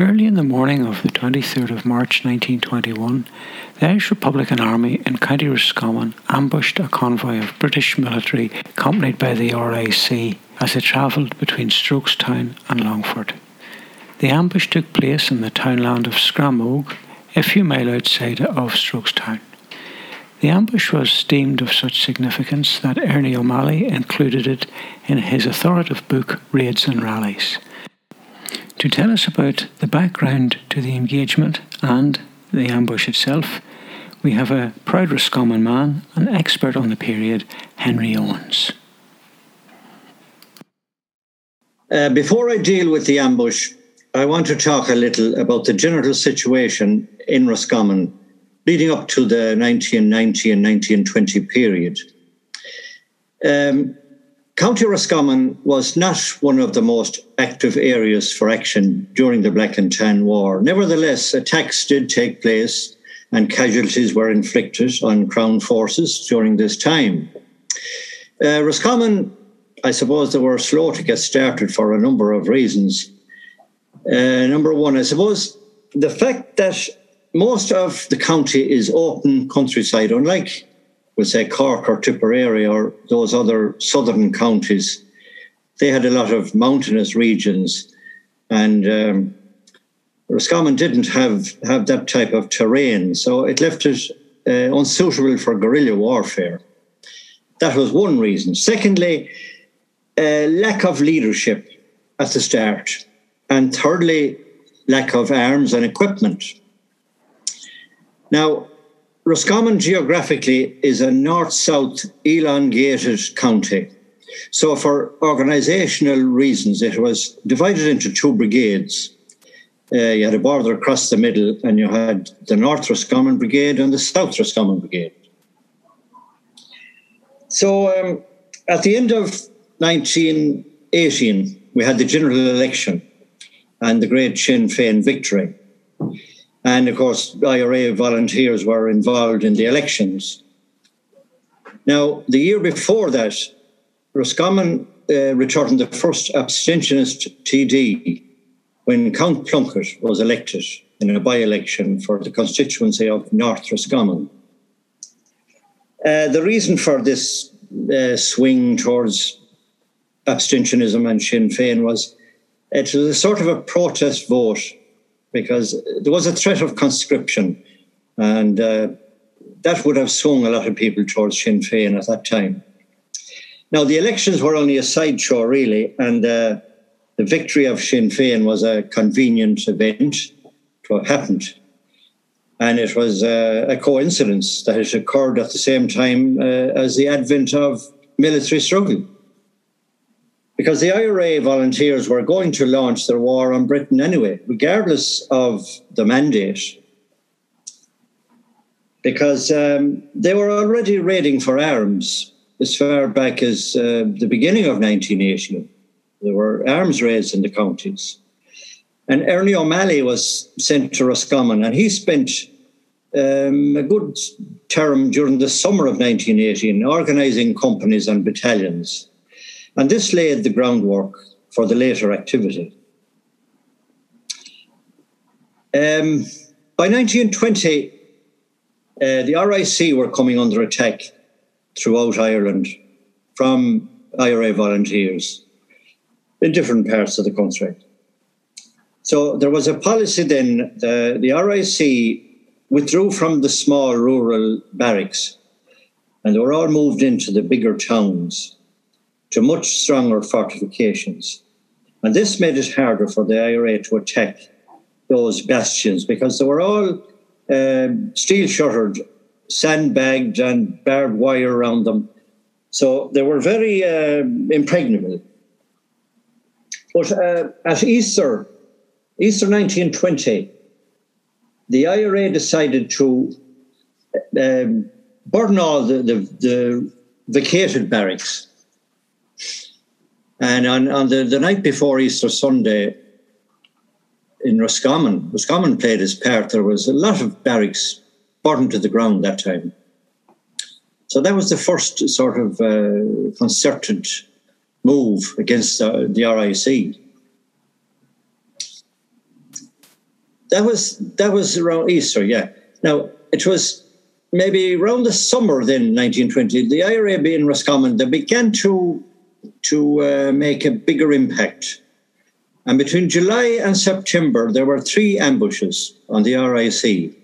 Early in the morning of the 23rd of March 1921, the Irish Republican Army in County Roscommon ambushed a convoy of British military accompanied by the RIC as it travelled between Strokestown and Longford. The ambush took place in the townland of Scramogue, a few miles outside of Strokestown. The ambush was deemed of such significance that Ernie O'Malley included it in his authoritative book Raids and Rallies. To tell us about the background to the engagement and the ambush itself, we have a proud Roscommon man, an expert on the period, Henry Owens. Uh, before I deal with the ambush, I want to talk a little about the general situation in Roscommon leading up to the 1990 and 1920 period. Um, County Roscommon was not one of the most active areas for action during the Black and Tan War. Nevertheless, attacks did take place and casualties were inflicted on Crown forces during this time. Uh, Roscommon, I suppose, they were slow to get started for a number of reasons. Uh, number one, I suppose the fact that most of the county is open countryside, unlike we'll say Cork or Tipperary or those other southern counties, they had a lot of mountainous regions, and um, Roscommon didn't have have that type of terrain, so it left it uh, unsuitable for guerrilla warfare. That was one reason. Secondly, uh, lack of leadership at the start, and thirdly, lack of arms and equipment. Now, Roscommon geographically is a north south elongated county. So, for organisational reasons, it was divided into two brigades. Uh, you had a border across the middle, and you had the North Roscommon Brigade and the South Roscommon Brigade. So, um, at the end of 1918, we had the general election and the great Sinn Féin victory. And of course, IRA volunteers were involved in the elections. Now, the year before that, Roscommon uh, returned the first abstentionist TD when Count Plunkett was elected in a by election for the constituency of North Roscommon. Uh, the reason for this uh, swing towards abstentionism and Sinn Féin was it was a sort of a protest vote because there was a threat of conscription, and uh, that would have swung a lot of people towards Sinn Féin at that time. Now, the elections were only a sideshow, really, and uh, the victory of Sinn Féin was a convenient event. What happened. And it was uh, a coincidence that it occurred at the same time uh, as the advent of military struggle because the IRA volunteers were going to launch their war on Britain anyway, regardless of the mandate, because um, they were already raiding for arms as far back as uh, the beginning of 1918. There were arms raids in the counties. And Ernie O'Malley was sent to Roscommon, and he spent um, a good term during the summer of 1918 organising companies and battalions and this laid the groundwork for the later activity. Um, by 1920, uh, the RIC were coming under attack throughout Ireland from IRA volunteers in different parts of the country. So there was a policy then, the, the RIC withdrew from the small rural barracks and they were all moved into the bigger towns to much stronger fortifications. And this made it harder for the IRA to attack those bastions because they were all um, steel shuttered, sandbagged, and barbed wire around them. So they were very um, impregnable. But uh, at Easter, Easter 1920, the IRA decided to um, burn all the, the, the vacated barracks and on, on the, the night before Easter Sunday in Roscommon, Roscommon played his part. There was a lot of barracks burned to the ground that time. So that was the first sort of uh, concerted move against uh, the RIC. that was that was around Easter, yeah. Now it was maybe around the summer then, 1920. The IRA being Roscommon, they began to to uh, make a bigger impact. And between July and September, there were three ambushes on the RIC,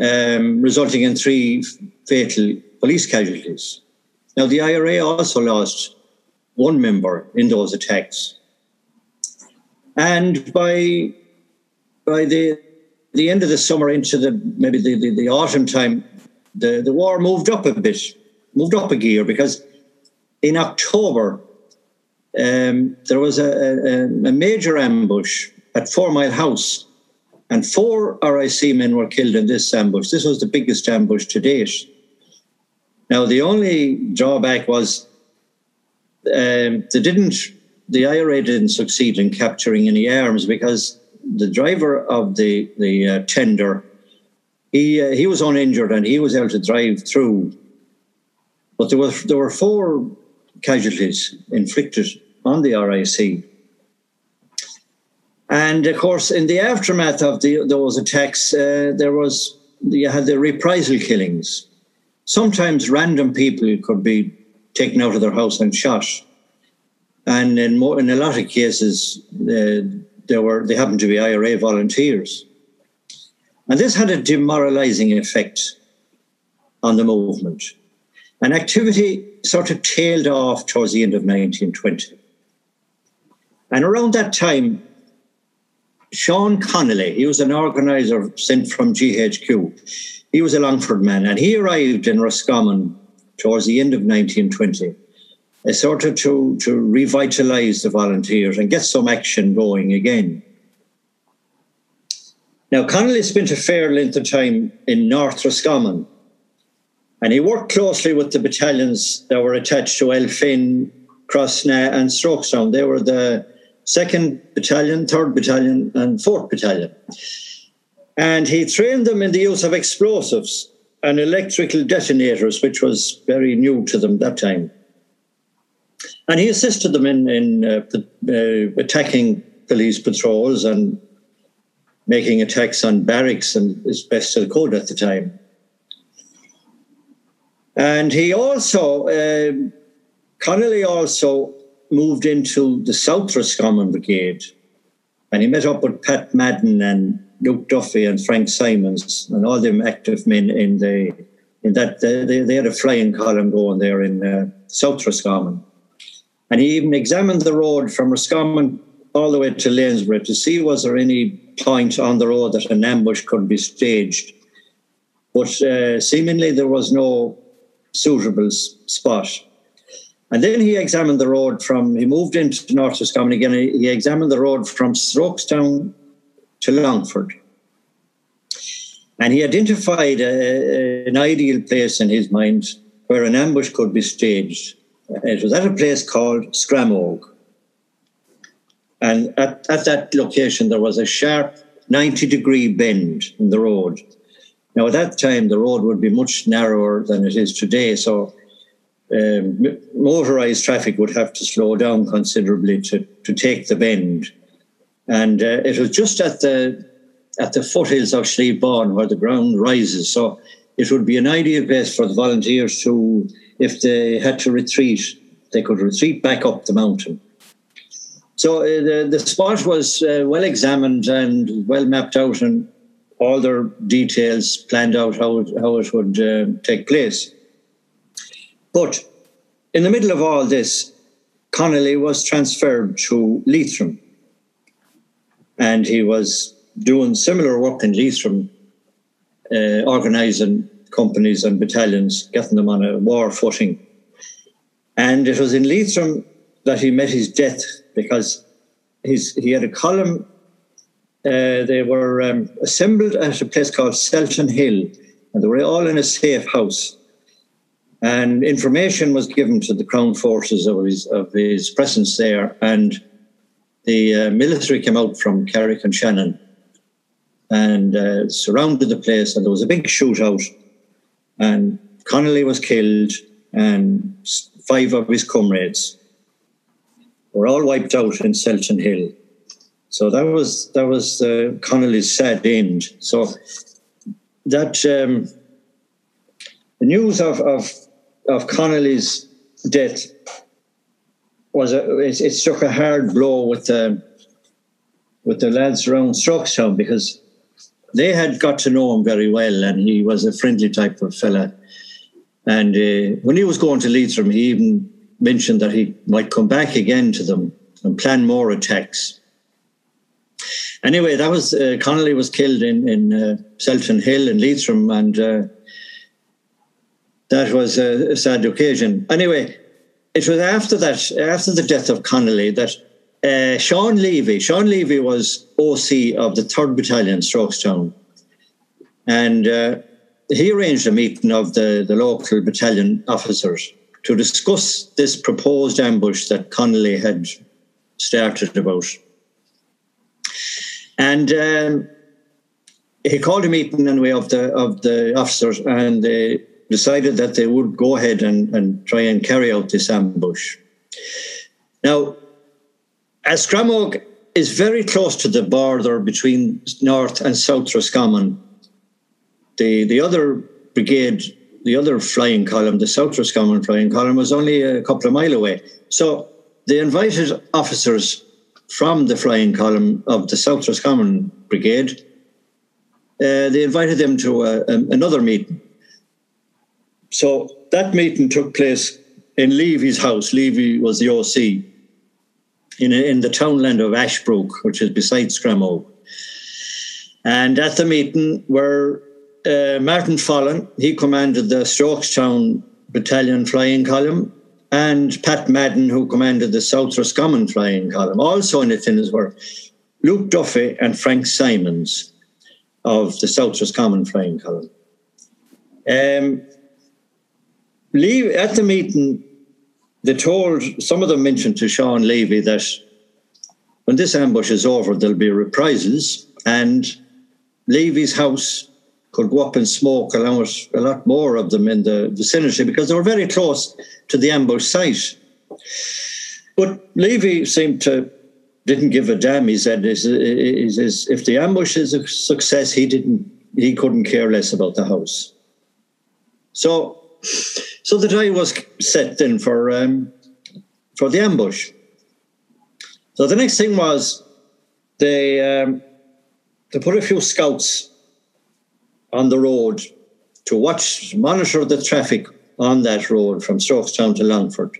um, resulting in three fatal police casualties. Now, the IRA also lost one member in those attacks. And by by the the end of the summer into the maybe the, the, the, autumn time, the, the war moved up a bit, moved up a gear because in October um, there was a, a, a, major ambush at Four Mile House, and four RIC men were killed in this ambush. This was the biggest ambush to date. Now the only drawback was um, they didn't. The IRA didn't succeed in capturing any arms because the driver of the the uh, tender, he uh, he was uninjured and he was able to drive through. But there were there were four casualties inflicted on the RIC. And of course, in the aftermath of the, those attacks, uh, there was you had the reprisal killings. Sometimes random people could be taken out of their house and shot, and in more in a lot of cases, uh, there were they happened to be IRA volunteers. And this had a demoralizing effect on the movement. And activity sort of tailed off towards the end of 1920. And around that time, Sean Connolly, he was an organizer sent from GHQ. He was a Longford man, and he arrived in Roscommon towards the end of 1920 a sort of to, to revitalize the volunteers and get some action going again. Now, Connolly spent a fair length of time in North Roscommon, and he worked closely with the battalions that were attached to Elphin, Crossna, and Strokestown. They were the 2nd Battalion, 3rd Battalion, and 4th Battalion. And he trained them in the use of explosives and electrical detonators, which was very new to them that time. And he assisted them in, in uh, uh, attacking police patrols and making attacks on barracks and as best could at the time. And he also, uh, Connolly also moved into the South Roscommon Brigade. And he met up with Pat Madden and Luke Duffy and Frank Simons and all them active men in the in that they, they had a flying column going there in uh, South Roscommon. And he even examined the road from Roscommon all the way to Lanesborough to see was there any point on the road that an ambush could be staged. But uh, seemingly there was no suitable spot. And then he examined the road from, he moved into North Roscommon again, he examined the road from Strokestown to Longford. And he identified a, an ideal place in his mind where an ambush could be staged. It was at a place called Scramogue. And at, at that location, there was a sharp 90 degree bend in the road. Now, at that time, the road would be much narrower than it is today. So, um, motorized traffic would have to slow down considerably to, to take the bend. And uh, it was just at the at the foothills of Slieve where the ground rises. So, it would be an ideal place for the volunteers to if they had to retreat, they could retreat back up the mountain. So uh, the, the spot was uh, well examined and well mapped out, and all their details planned out how it, how it would uh, take place. But in the middle of all this, Connolly was transferred to Leitrim, and he was doing similar work in Leitrim, uh, organising companies and battalions, getting them on a war footing. And it was in Leitrim that he met his death because he's, he had a column. Uh, they were um, assembled at a place called Selton Hill, and they were all in a safe house. And information was given to the Crown forces of his, of his presence there, and the uh, military came out from Carrick-on-Shannon and uh, surrounded the place, and there was a big shootout and Connolly was killed, and five of his comrades were all wiped out in Selton Hill. So that was that was uh, Connolly's sad end. So that um, the news of, of of Connolly's death was a, it, it struck a hard blow with the with the lads around Strokestown because they had got to know him very well, and he was a friendly type of fella. And uh, when he was going to Leitrim, he even mentioned that he might come back again to them and plan more attacks. Anyway, that was uh, Connolly was killed in in uh, Selton Hill in Leitrim, and uh, that was a, a sad occasion. Anyway, it was after that, after the death of Connolly, that uh, Sean Leavy, Sean Leavy was OC of the 3rd Battalion, Strokestown. And uh, he arranged a meeting of the, the local battalion officers to discuss this proposed ambush that Connolly had started about. And um, he called a meeting anyway of the of the officers, and they decided that they would go ahead and, and try and carry out this ambush. Now, as Scramogue is very close to the border between North and South Roscommon, the, the other brigade, the other flying column, the South Roscommon flying column, was only a couple of mile away. So they invited officers from the flying column of the South Roscommon Brigade. Uh, they invited them to a, a, another meeting so that meeting took place in Leavy's house. Leavy was the OC in, in the townland of Ashbrook, which is beside Scramogue. And at the meeting were uh, Martin Fallon, he commanded the Strokestown Battalion Flying Column, and Pat Madden, who commanded the South Roscommon Flying Column. Also in attendance were Luke Duffy and Frank Simons of the South Roscommon Flying Column. Um, at the meeting, they told some of them mentioned to Sean Leavy that when this ambush is over, there'll be reprisals, and Leavy's house could go up in smoke along with a lot more of them in the vicinity because they were very close to the ambush site. But Leavy seemed to didn't give a damn. He said, is, is, is, "If the ambush is a success, he didn't. He couldn't care less about the house." So so the day was set then for um, for the ambush. So the next thing was they um, they put a few scouts on the road to watch monitor the traffic on that road from Strokestown to Longford.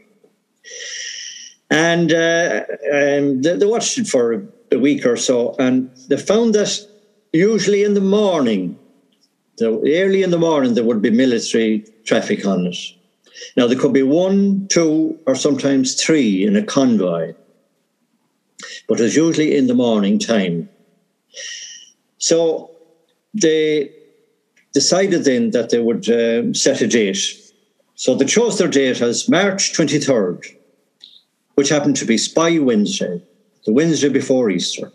And, uh, and they, watched it for a, week or so, and they found that usually in the morning so early in the morning, there would be military traffic on it. Now, there could be one, two, or sometimes three in a convoy, but it's usually in the morning time. So they decided then that they would uh, set a date. So they chose their date as March 23rd, which happened to be Spy Wednesday, the Wednesday before Easter.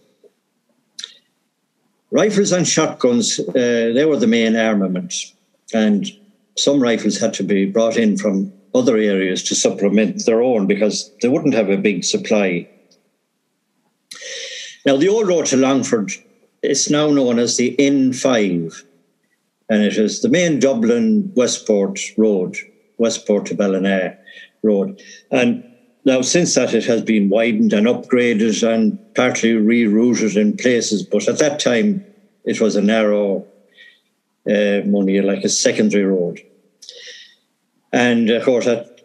Rifles and shotguns, uh, they were the main armament. And some rifles had to be brought in from other areas to supplement their own because they wouldn't have a big supply. Now, the old road to Longford is now known as the N5, and it is the main Dublin Westport road, Westport to Ballina road. And now, since that, it has been widened and upgraded and partly rerouted in places, but at that time, it was a narrow, uh, money like a secondary road. And of course, at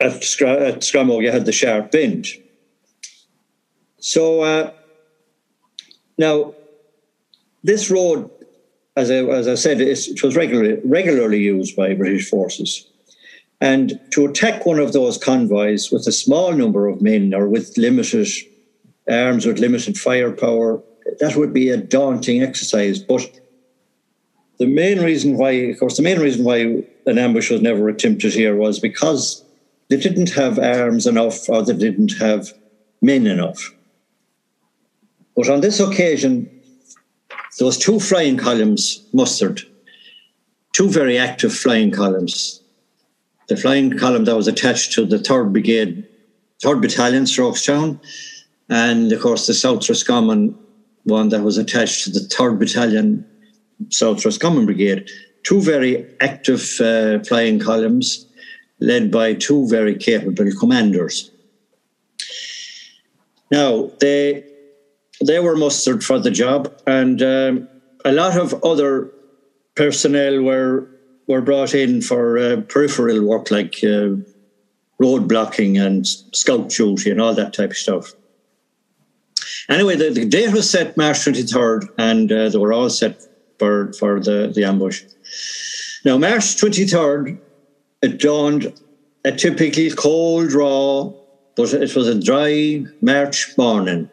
at, Scra- at you had the sharp bend. So uh, now, this road, as I, as I said, it was regularly regularly used by British forces. And to attack one of those convoys with a small number of men or with limited arms, with limited firepower, that would be a daunting exercise. But the main reason why, of course, the main reason why an ambush was never attempted here was because they didn't have arms enough or they didn't have men enough. But on this occasion, those two flying columns mustered, two very active flying columns the flying column that was attached to the 3rd Brigade, 3rd Battalion, Strokestown, and of course the South Roscommon one that was attached to the 3rd Battalion South Roscommon Brigade. Two very active uh, flying columns led by two very capable commanders. Now, they, they were mustered for the job, and um, a lot of other personnel were, were brought in for uh, peripheral work like uh, road blocking and scout duty and all that type of stuff. Anyway, the, the date was set March 23rd, and uh, they were all set for, for the, the ambush. Now, March 23rd, it dawned a typically cold, raw, but it was a dry March morning.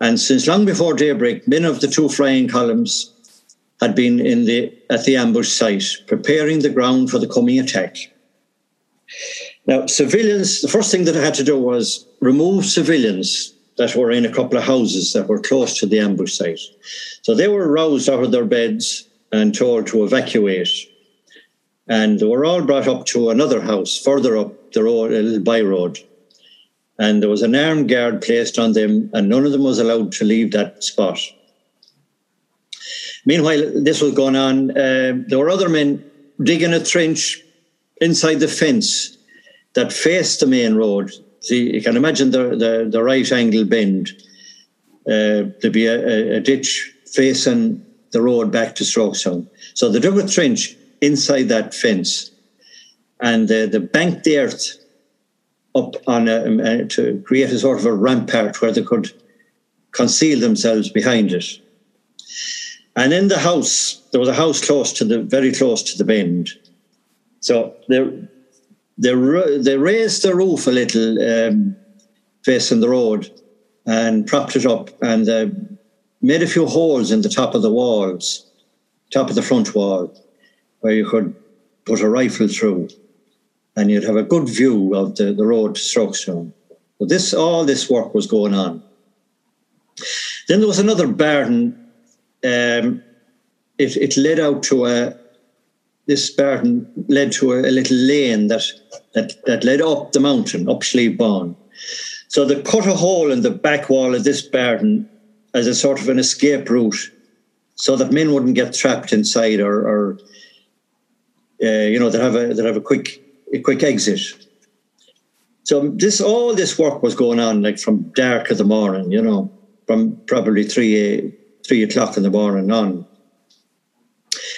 And since long before daybreak, men of the two flying columns had been in the at the ambush site, preparing the ground for the coming attack. Now, civilians, the first thing that I had to do was remove civilians that were in a couple of houses that were close to the ambush site. So they were roused out of their beds and told to evacuate. And they were all brought up to another house further up the road, a little by road. And there was an armed guard placed on them, and none of them was allowed to leave that spot. Meanwhile, this was going on. Uh, there were other men digging a trench inside the fence that faced the main road See, you can imagine the, the, the right angle bend. Uh, there'd be a, a, ditch facing the road back to Strokestown. So they dug a trench inside that fence and uh, they banked the earth up on a, um, uh, to create a sort of a rampart where they could conceal themselves behind it. And in the house, there was a house close to the very close to the bend. So there they they raised the roof a little um, facing the road and propped it up and uh, made a few holes in the top of the walls, top of the front wall, where you could put a rifle through, and you'd have a good view of the, the road to Strokestown. But this all this work was going on. Then there was another barn. Um, it, it led out to a, this barn led to a, a, little lane that, that that led up the mountain, up Slieve So they cut a hole in the back wall of this barn as a sort of an escape route, so that men wouldn't get trapped inside, or, or uh, you know, they have a they have a quick a quick exit. So this all this work was going on like from dark of the morning, you know, from probably three a, three o'clock in the morning on.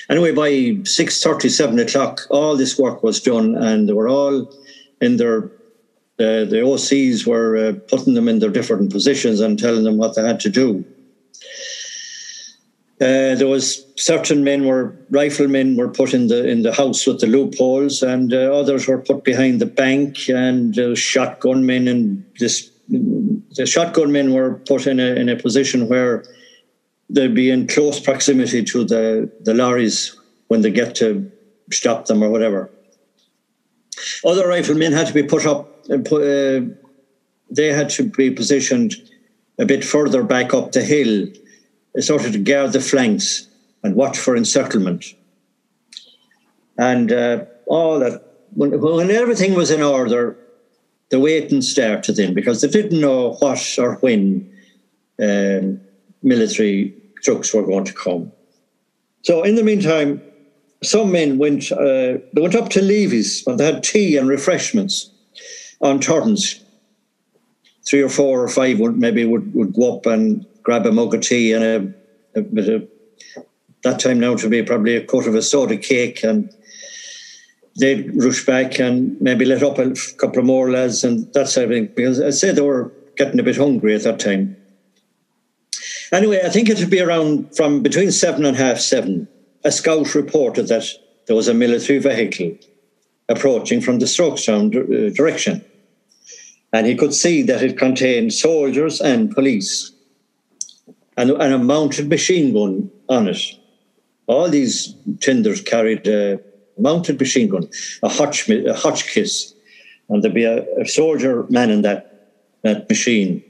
Anyway, by six thirty, seven o'clock, all this work was done, and they were all in their. Uh, the OCs were uh, putting them in their different positions and telling them what they had to do. Uh, there was certain men were riflemen were put in the in the house with the loopholes, and uh, others were put behind the bank, and uh, shotgun men and this the shotgun men were put in a in a position where they'd be in close proximity to the, the lorries when they get to stop them or whatever. Other riflemen had to be put up, uh, they had to be positioned a bit further back up the hill, sort of to guard the flanks and watch for encirclement. And uh, all that, when, when everything was in order, the waiting started in because they didn't know what or when um, military trucks were going to come. So in the meantime, some men went uh, they went up to Leavy's and they had tea and refreshments on turns. Three or four or five would maybe would, would go up and grab a mug of tea and a, a bit of that time now to be probably a quarter of a soda cake and they'd rush back and maybe let up a couple of more lads and that sort of thing because I say they were getting a bit hungry at that time. Anyway, I think it would be around from between seven and half seven. A scout reported that there was a military vehicle approaching from the Strokestown uh, direction. And he could see that it contained soldiers and police and, and a mounted machine gun on it. All these tenders carried a mounted machine gun, a, Hotch, a Hotchkiss, and there'd be a, a soldier man in that, that machine.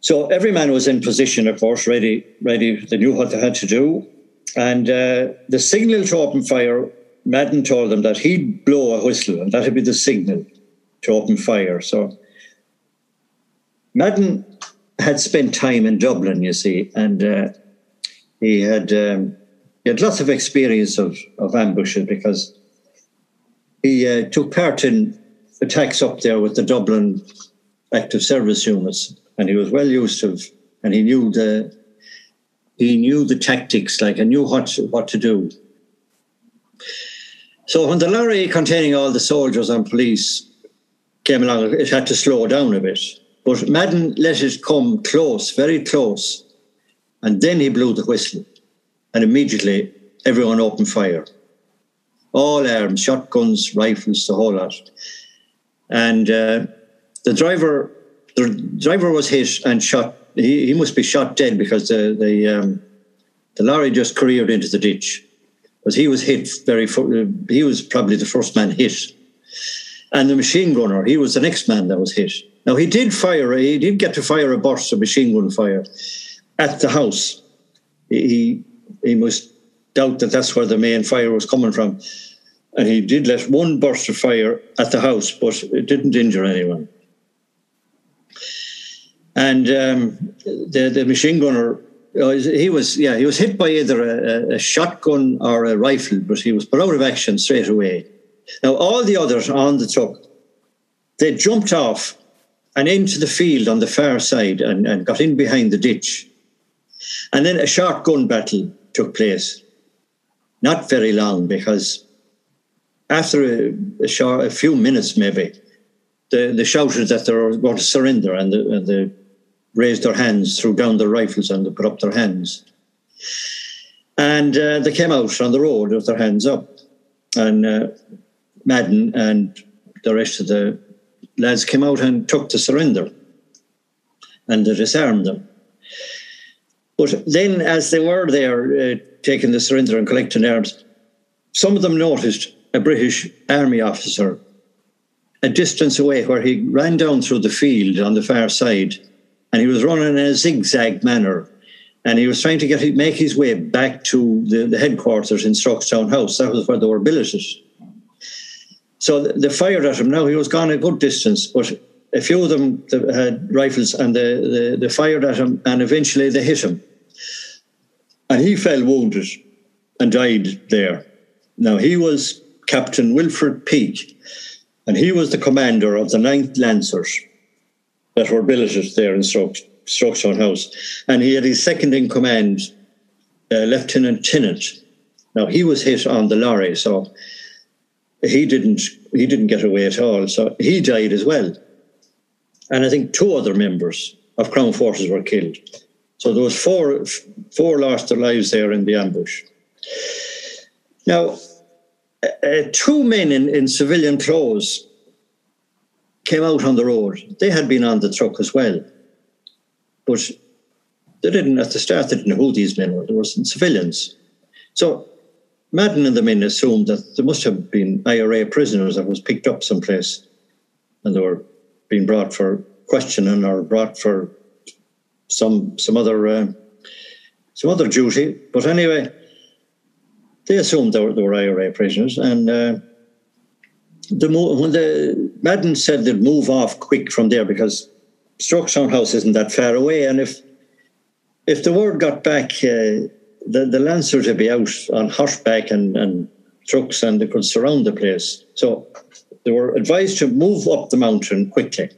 So every man was in position, of course, ready, ready. They knew what they had to do. And uh, the signal to open fire, Madden told them that he'd blow a whistle and that'd be the signal to open fire. So Madden had spent time in Dublin, you see, and uh, he had um, he had lots of experience of, of ambushes because he uh, took part in attacks up there with the Dublin active service units, and he was well used to, and he knew the he knew the tactics, like I knew what what to do. So when the lorry containing all the soldiers and police came along, it had to slow down a bit. But Madden let it come close, very close, and then he blew the whistle, and immediately everyone opened fire. All arms, shotguns, rifles, the whole lot. And uh, the driver, the driver was hit and shot. He, he must be shot dead because the the um, the lorry just careered into the ditch. Because he was hit very he was probably the first man hit. And the machine gunner he was the next man that was hit now he did fire he did get to fire a burst of machine gun fire at the house. He he must doubt that that's where the main fire was coming from. And he did let one burst of fire at the house but it didn't injure anyone. And um, the the machine gunner uh, he was yeah he was hit by either a, a, shotgun or a rifle, but he was put out of action straight away. Now all the others on the truck, they jumped off and into the field on the far side and, and got in behind the ditch. And then a short gun battle took place. Not very long because after a, a, short, a few minutes maybe, the, they shouted that they were going to surrender and the, and the raised their hands, threw down their rifles, and they put up their hands. And uh, they came out on the road with their hands up. And uh, Madden and the rest of the lads came out and took the surrender and they disarmed them. But then, as they were there uh, taking the surrender and collecting arms, some of them noticed a British army officer a distance away where he ran down through the field on the far side and he was running in a zigzag manner. And he was trying to get make his way back to the, the headquarters in Strokestown House. That was where they were billeted. So they fired at him. Now he was gone a good distance, but a few of them had rifles and they, they, they fired at him and eventually they hit him. And he fell wounded and died there. Now he was Captain Wilfred Peake, and he was the commander of the 9th Lancers that were billeted there in Strokestown House. And he had his second in command, uh, Lieutenant Tennant. Now he was hit on the lorry, so he didn't he didn't get away at all. So he died as well. And I think two other members of Crown Forces were killed. So there was four four lost their lives there in the ambush. Now, uh, two men in, in civilian clothes came out on the road. They had been on the truck as well. But they didn't, at the start, they didn't know who these men were. They were some civilians. So Madden and the men assumed that there must have been IRA prisoners that was picked up someplace and they were being brought for questioning or brought for some some other uh, some other duty. But anyway, they assumed they were, they were IRA prisoners, and uh, the when the Madden said they'd move off quick from there because Strokestown House isn't that far away, and if if the word got back, uh, the the Lancers would be out on horseback and, and trucks, and they could surround the place. So they were advised to move up the mountain quickly,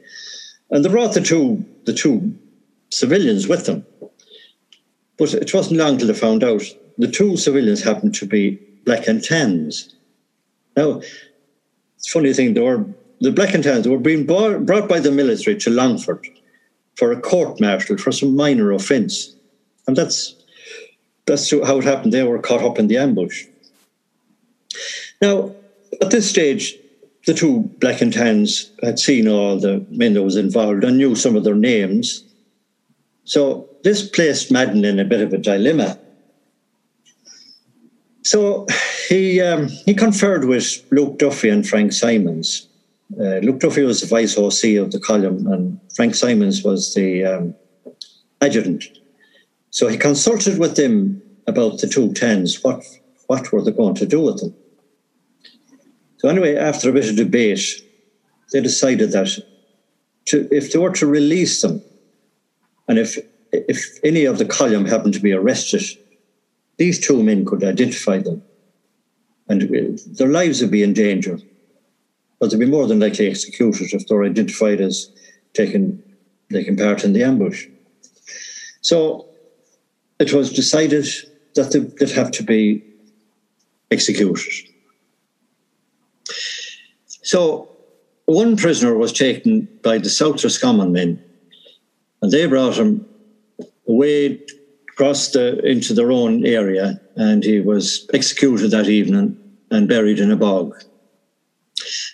and they brought the two the two civilians with them. But it wasn't long till they found out the two civilians happened to be black and tans. Now, it's funny thing, they were the Black and Tans were being brought by the military to Longford for a court martial for some minor offence, and that's that's how it happened. They were caught up in the ambush. Now, at this stage, the two Black and Tans had seen all the men that was involved and knew some of their names. So this placed Madden in a bit of a dilemma. So he um, he conferred with Luke Duffy and Frank Simons. Uh, Luke Duffy was the vice OC of the column, and Frank Simons was the um, adjutant. So he consulted with them about the two Tans. What what were they going to do with them? So anyway, after a bit of debate, they decided that to, if they were to release them, And if if any of the column happened to be arrested, these two men could identify them, and their lives would be in danger. But they'd be more than likely executed if they're identified as taking taking part in the ambush. So it was decided that would have to be executed. So one prisoner was taken by the South Roscommon men, and they brought him away across the into their own area, and he was executed that evening and buried in a bog.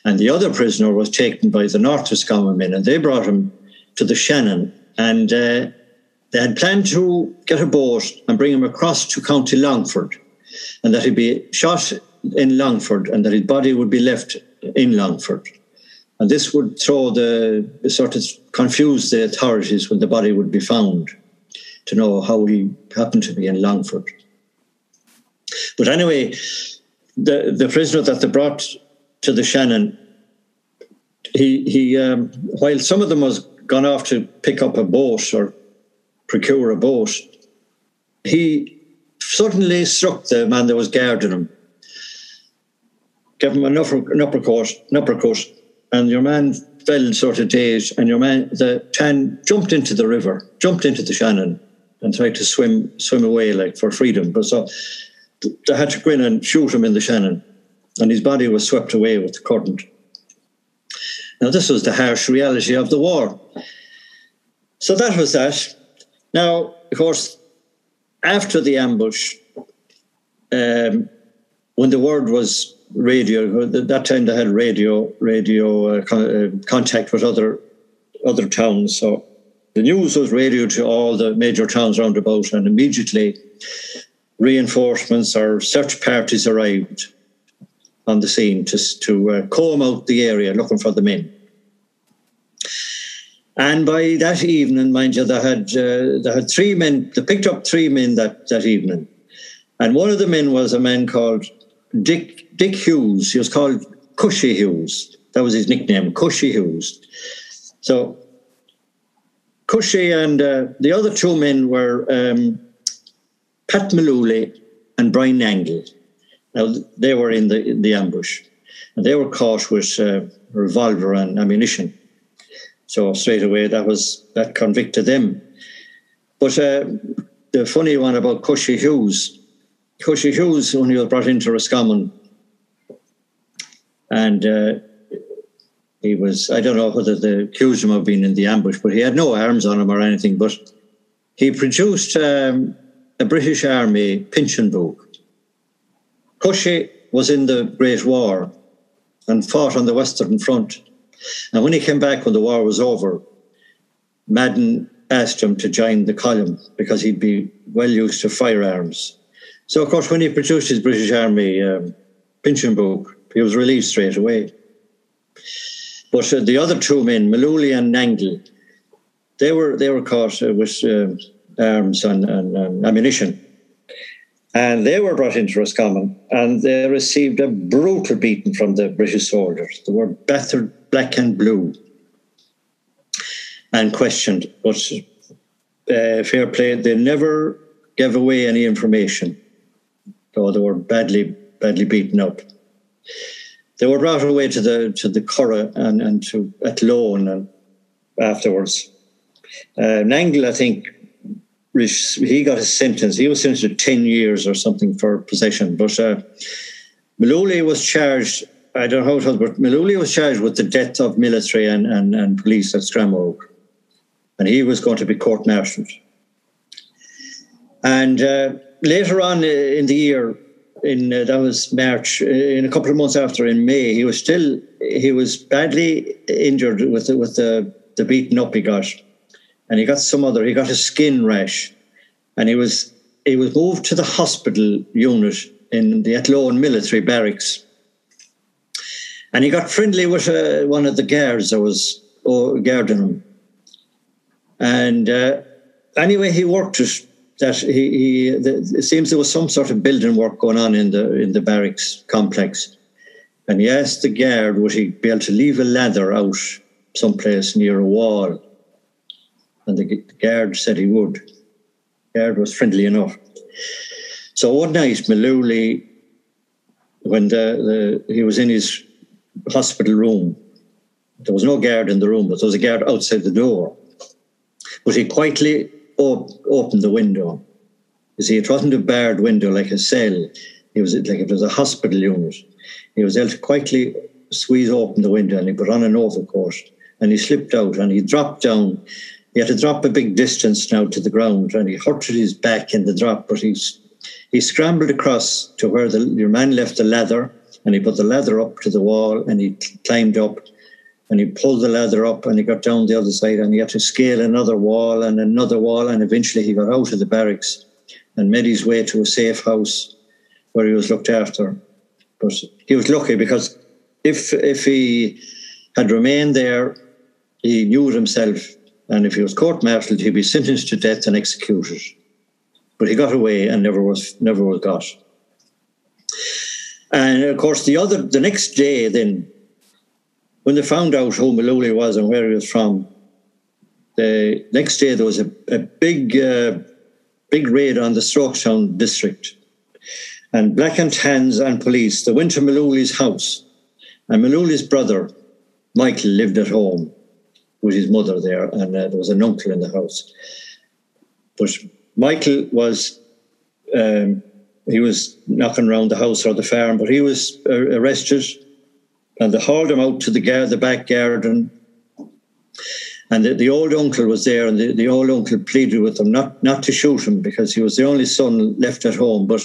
And the other prisoner was taken by the North Roscommon men, and they brought him to the Shannon, and uh, they had planned to get a boat and bring him across to County Longford, and that he'd be shot in Longford, and that his body would be left in Longford. And this would throw the sort of confuse the authorities when the body would be found to know how he happened to be in Longford. But anyway, the, the prisoner that they brought to the Shannon, he, he um, while some of them was gone off to pick up a boat or procure a boat, he suddenly struck the man that was guarding him, gave him an, upper, an uppercut, an uppercut, and your man fell sort of dazed, and your man, the tan, jumped into the river, jumped into the Shannon, and tried to swim swim away like for freedom. But so they had to go in and shoot him in the Shannon, and his body was swept away with the current. Now, this was the harsh reality of the war. So that was that. Now, of course, after the ambush, um, when the word was radio, at that time they had radio radio uh, con- uh, contact with other other towns. So the news was radioed to all the major towns around about, and immediately reinforcements or search parties arrived on the scene to, to uh, comb out the area looking for the men. And by that evening, mind you, they had uh, they had three men. They picked up three men that, that evening, and one of the men was a man called Dick Dick Hughes. He was called Cushy Hughes. That was his nickname, Cushy Hughes. So Cushy and uh, the other two men were um, Pat Mullooly and Brian Nangle. Now they were in the in the ambush, and they were caught with uh, revolver and ammunition. So straight away, that was that convicted them. But uh, the funny one about Cushy Hughes, Cushy Hughes, when he was brought into Roscommon, and uh, he was, I don't know whether they accused him of being in the ambush, but he had no arms on him or anything. But he produced um, a British Army pension book. Cushy was in the Great War and fought on the Western Front. And when he came back when the war was over, Madden asked him to join the column because he'd be well used to firearms. So, of course, when he produced his British Army um, pension book, he was released straight away. But uh, the other two men, Mullooly and Nangle, they were they were caught uh, with uh, arms and, and, and ammunition. And they were brought into Roscommon and they received a brutal beating from the British soldiers. They were battered black and blue and questioned. But uh, fair play, they never gave away any information, though they were badly, badly beaten up. They were brought away to the to the Curragh and, and to at Athlone and afterwards. Uh, Nangle, I think, he got a sentence. He was sentenced to 10 years or something for possession. But uh, was charged, I don't know how it was, but Mullooly was charged with the death of military and, and, and police at Scramogue. And he was going to be court martialed. And uh, later on in the year, in uh, that was March, uh, in a couple of months after, in May, he was still he was badly injured with the, with the the beaten up he got and he got some other. He got a skin rash, and he was he was moved to the hospital unit in the Athlone military barracks. And he got friendly with uh, one of the guards that was guarding him. And uh, anyway, he worked it. That he, he the, it seems there was some sort of building work going on in the in the barracks complex, and he asked the guard would he be able to leave a ladder out someplace near a wall and the guard said he would. The guard was friendly enough. So one night, Mullooly, when the, the he was in his hospital room, there was no guard in the room, but there was a guard outside the door. But he quietly op- opened the window. You see, it wasn't a barred window like a cell. It was like it was a hospital unit. He was able to quietly squeeze open the window and he put on an overcoat and he slipped out and he dropped down. He had to drop a big distance now to the ground and he hurted his back in the drop, but he's he scrambled across to where the, your man left the ladder and he put the ladder up to the wall and he climbed up and he pulled the ladder up and he got down the other side and he had to scale another wall and another wall and eventually he got out of the barracks and made his way to a safe house where he was looked after. But he was lucky because if if he had remained there, he knew himself, and if he was court-martialed, he'd be sentenced to death and executed. But he got away and never was never was got. And of course, the other the next day, then when they found out who Mullooly was and where he was from, the next day there was a, a big, uh, big raid on the Strokestown district. And Black and Tans and police, they went to house. And Mullooly's brother, Michael, lived at home with his mother there, and uh, there was an uncle in the house. But Michael was, um, he was knocking around the house or the farm, but he was arrested and they hauled him out to the, gar- the back garden. And the, the old uncle was there, and the, the old uncle pleaded with them not, not to shoot him because he was the only son left at home. But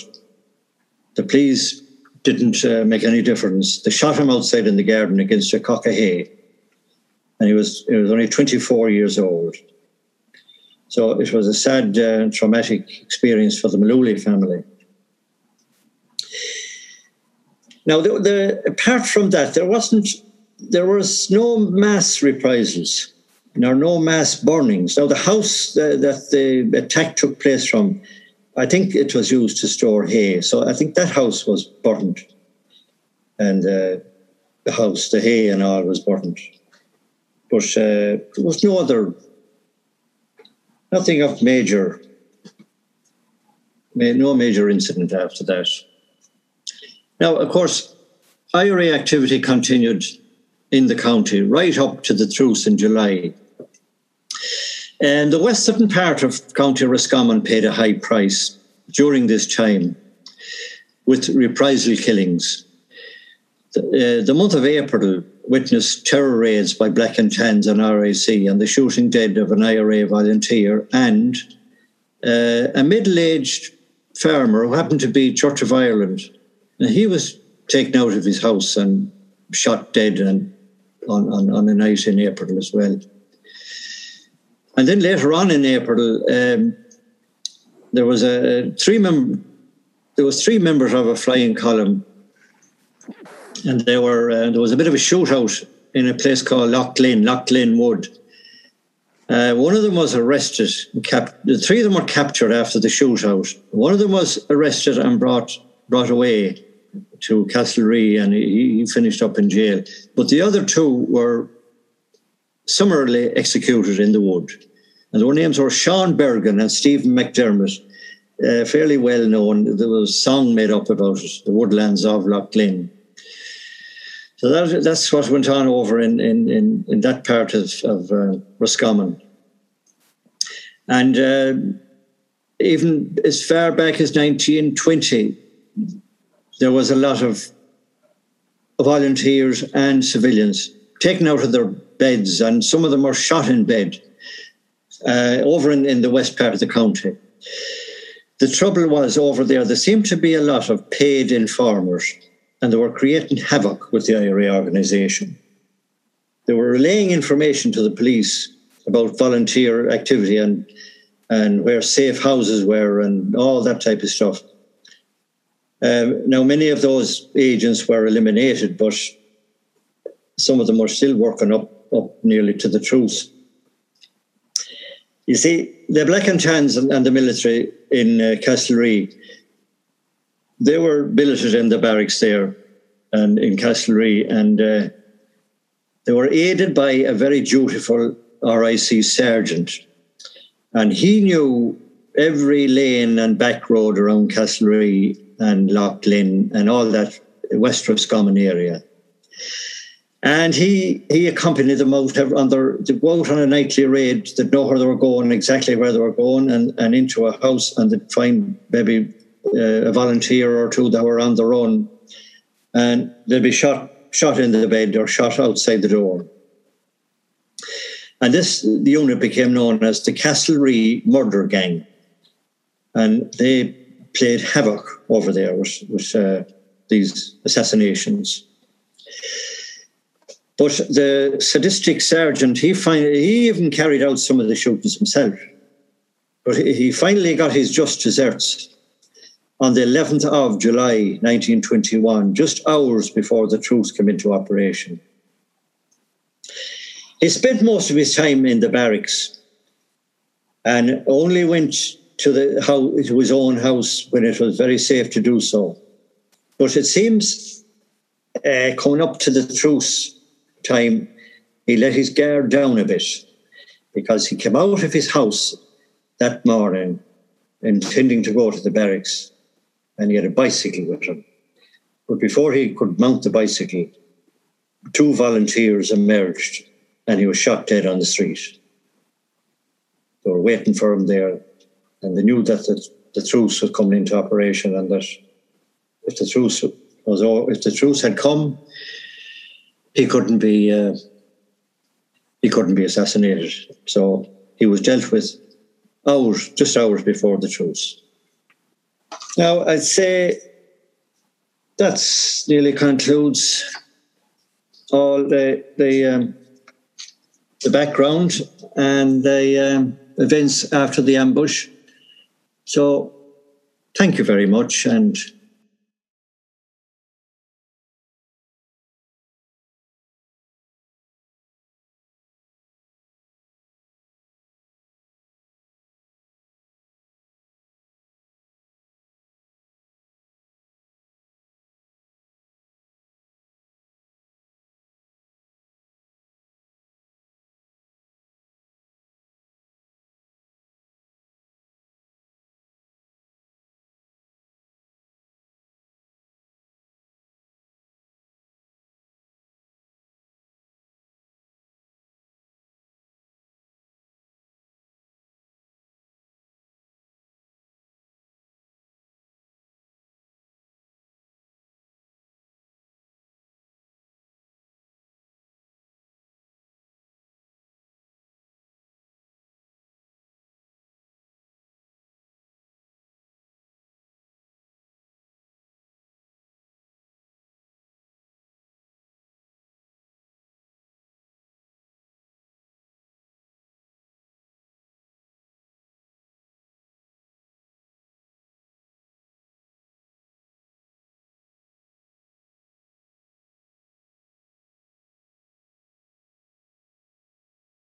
the pleas didn't uh, make any difference. They shot him outside in the garden against a cock of hay, and he was he was only 24 years old. So it was a sad, uh, traumatic experience for the Mullooly family. Now, the, the, apart from that, there wasn't, there was no mass reprisals, nor no mass burnings. Now, the house that the attack took place from, I think it was used to store hay. So I think that house was burned, and uh, the house, the hay, and all was burned. But uh, there was no other, nothing of major, no major incident after that. Now, of course, IRA activity continued in the county right up to the truce in July. And the western part of County Roscommon paid a high price during this time with reprisal killings. The, uh, the month of April witnessed terror raids by Black and Tans and RAC and the shooting dead of an IRA volunteer and uh, a middle aged farmer who happened to be Church of Ireland he was taken out of his house and shot dead and on, on, on a night in April as well. And then later on in April, um, there was a three mem- there was three members of a flying column, and they were uh, there was a bit of a shootout in a place called Loughglynn, Loch Lynn Wood. Uh, one of them was arrested. Cap- the three of them were captured after the shootout. One of them was arrested and brought brought away to Castlerea and he, he finished up in jail. But the other two were summarily executed in the wood. And their names were Sean Bergin and Stephen McDermott, uh, fairly well known. There was a song made up about it, The Woodlands of Loch. So that, that's what went on over in, in, in, in that part of, of uh, Roscommon. And uh, even as far back as 1920, there was a lot of volunteers and civilians taken out of their beds, and some of them were shot in bed uh, over in, in the west part of the county. The trouble was over there, there seemed to be a lot of paid informers, and they were creating havoc with the IRA organisation. They were relaying information to the police about volunteer activity and and where safe houses were and all that type of stuff. Um, now, many of those agents were eliminated, but some of them are still working up, up nearly to the truth. You see, the Black and Tans and, the military in uh, Castlerea, they were billeted in the barracks there and in Castlerea, and uh, they were aided by a very dutiful RIC sergeant And he knew every lane and back road around Castlerea and Loughglynn and all that West Roscommon area. And he he accompanied them out on their out on a nightly raid to know where they were going, exactly where they were going, and, and into a house and they'd find maybe uh, a volunteer or two that were on their own, and they'd be shot shot in the bed or shot outside the door. And this the unit became known as the Castlerea Murder Gang, and they played havoc over there with, with uh, these assassinations. But the sadistic sergeant, he, find, he even carried out some of the shootings himself. But he finally got his just deserts on the 11th of July 1921, just hours before the troops came into operation. He spent most of his time in the barracks and only went to the house, to his own house when it was very safe to do so. But it seems uh, coming up to the truce time, he let his guard down a bit because he came out of his house that morning intending to go to the barracks and he had a bicycle with him. But before he could mount the bicycle, two volunteers emerged and he was shot dead on the street. They were waiting for him there and they knew that the, the truce was coming into operation and that if the truce was if the truce had come, he couldn't be uh, he couldn't be assassinated. So he was dealt with hours, just hours before the truce. Now I'd say that's nearly concludes all the the um, the background and the um, events after the ambush. So thank you very much and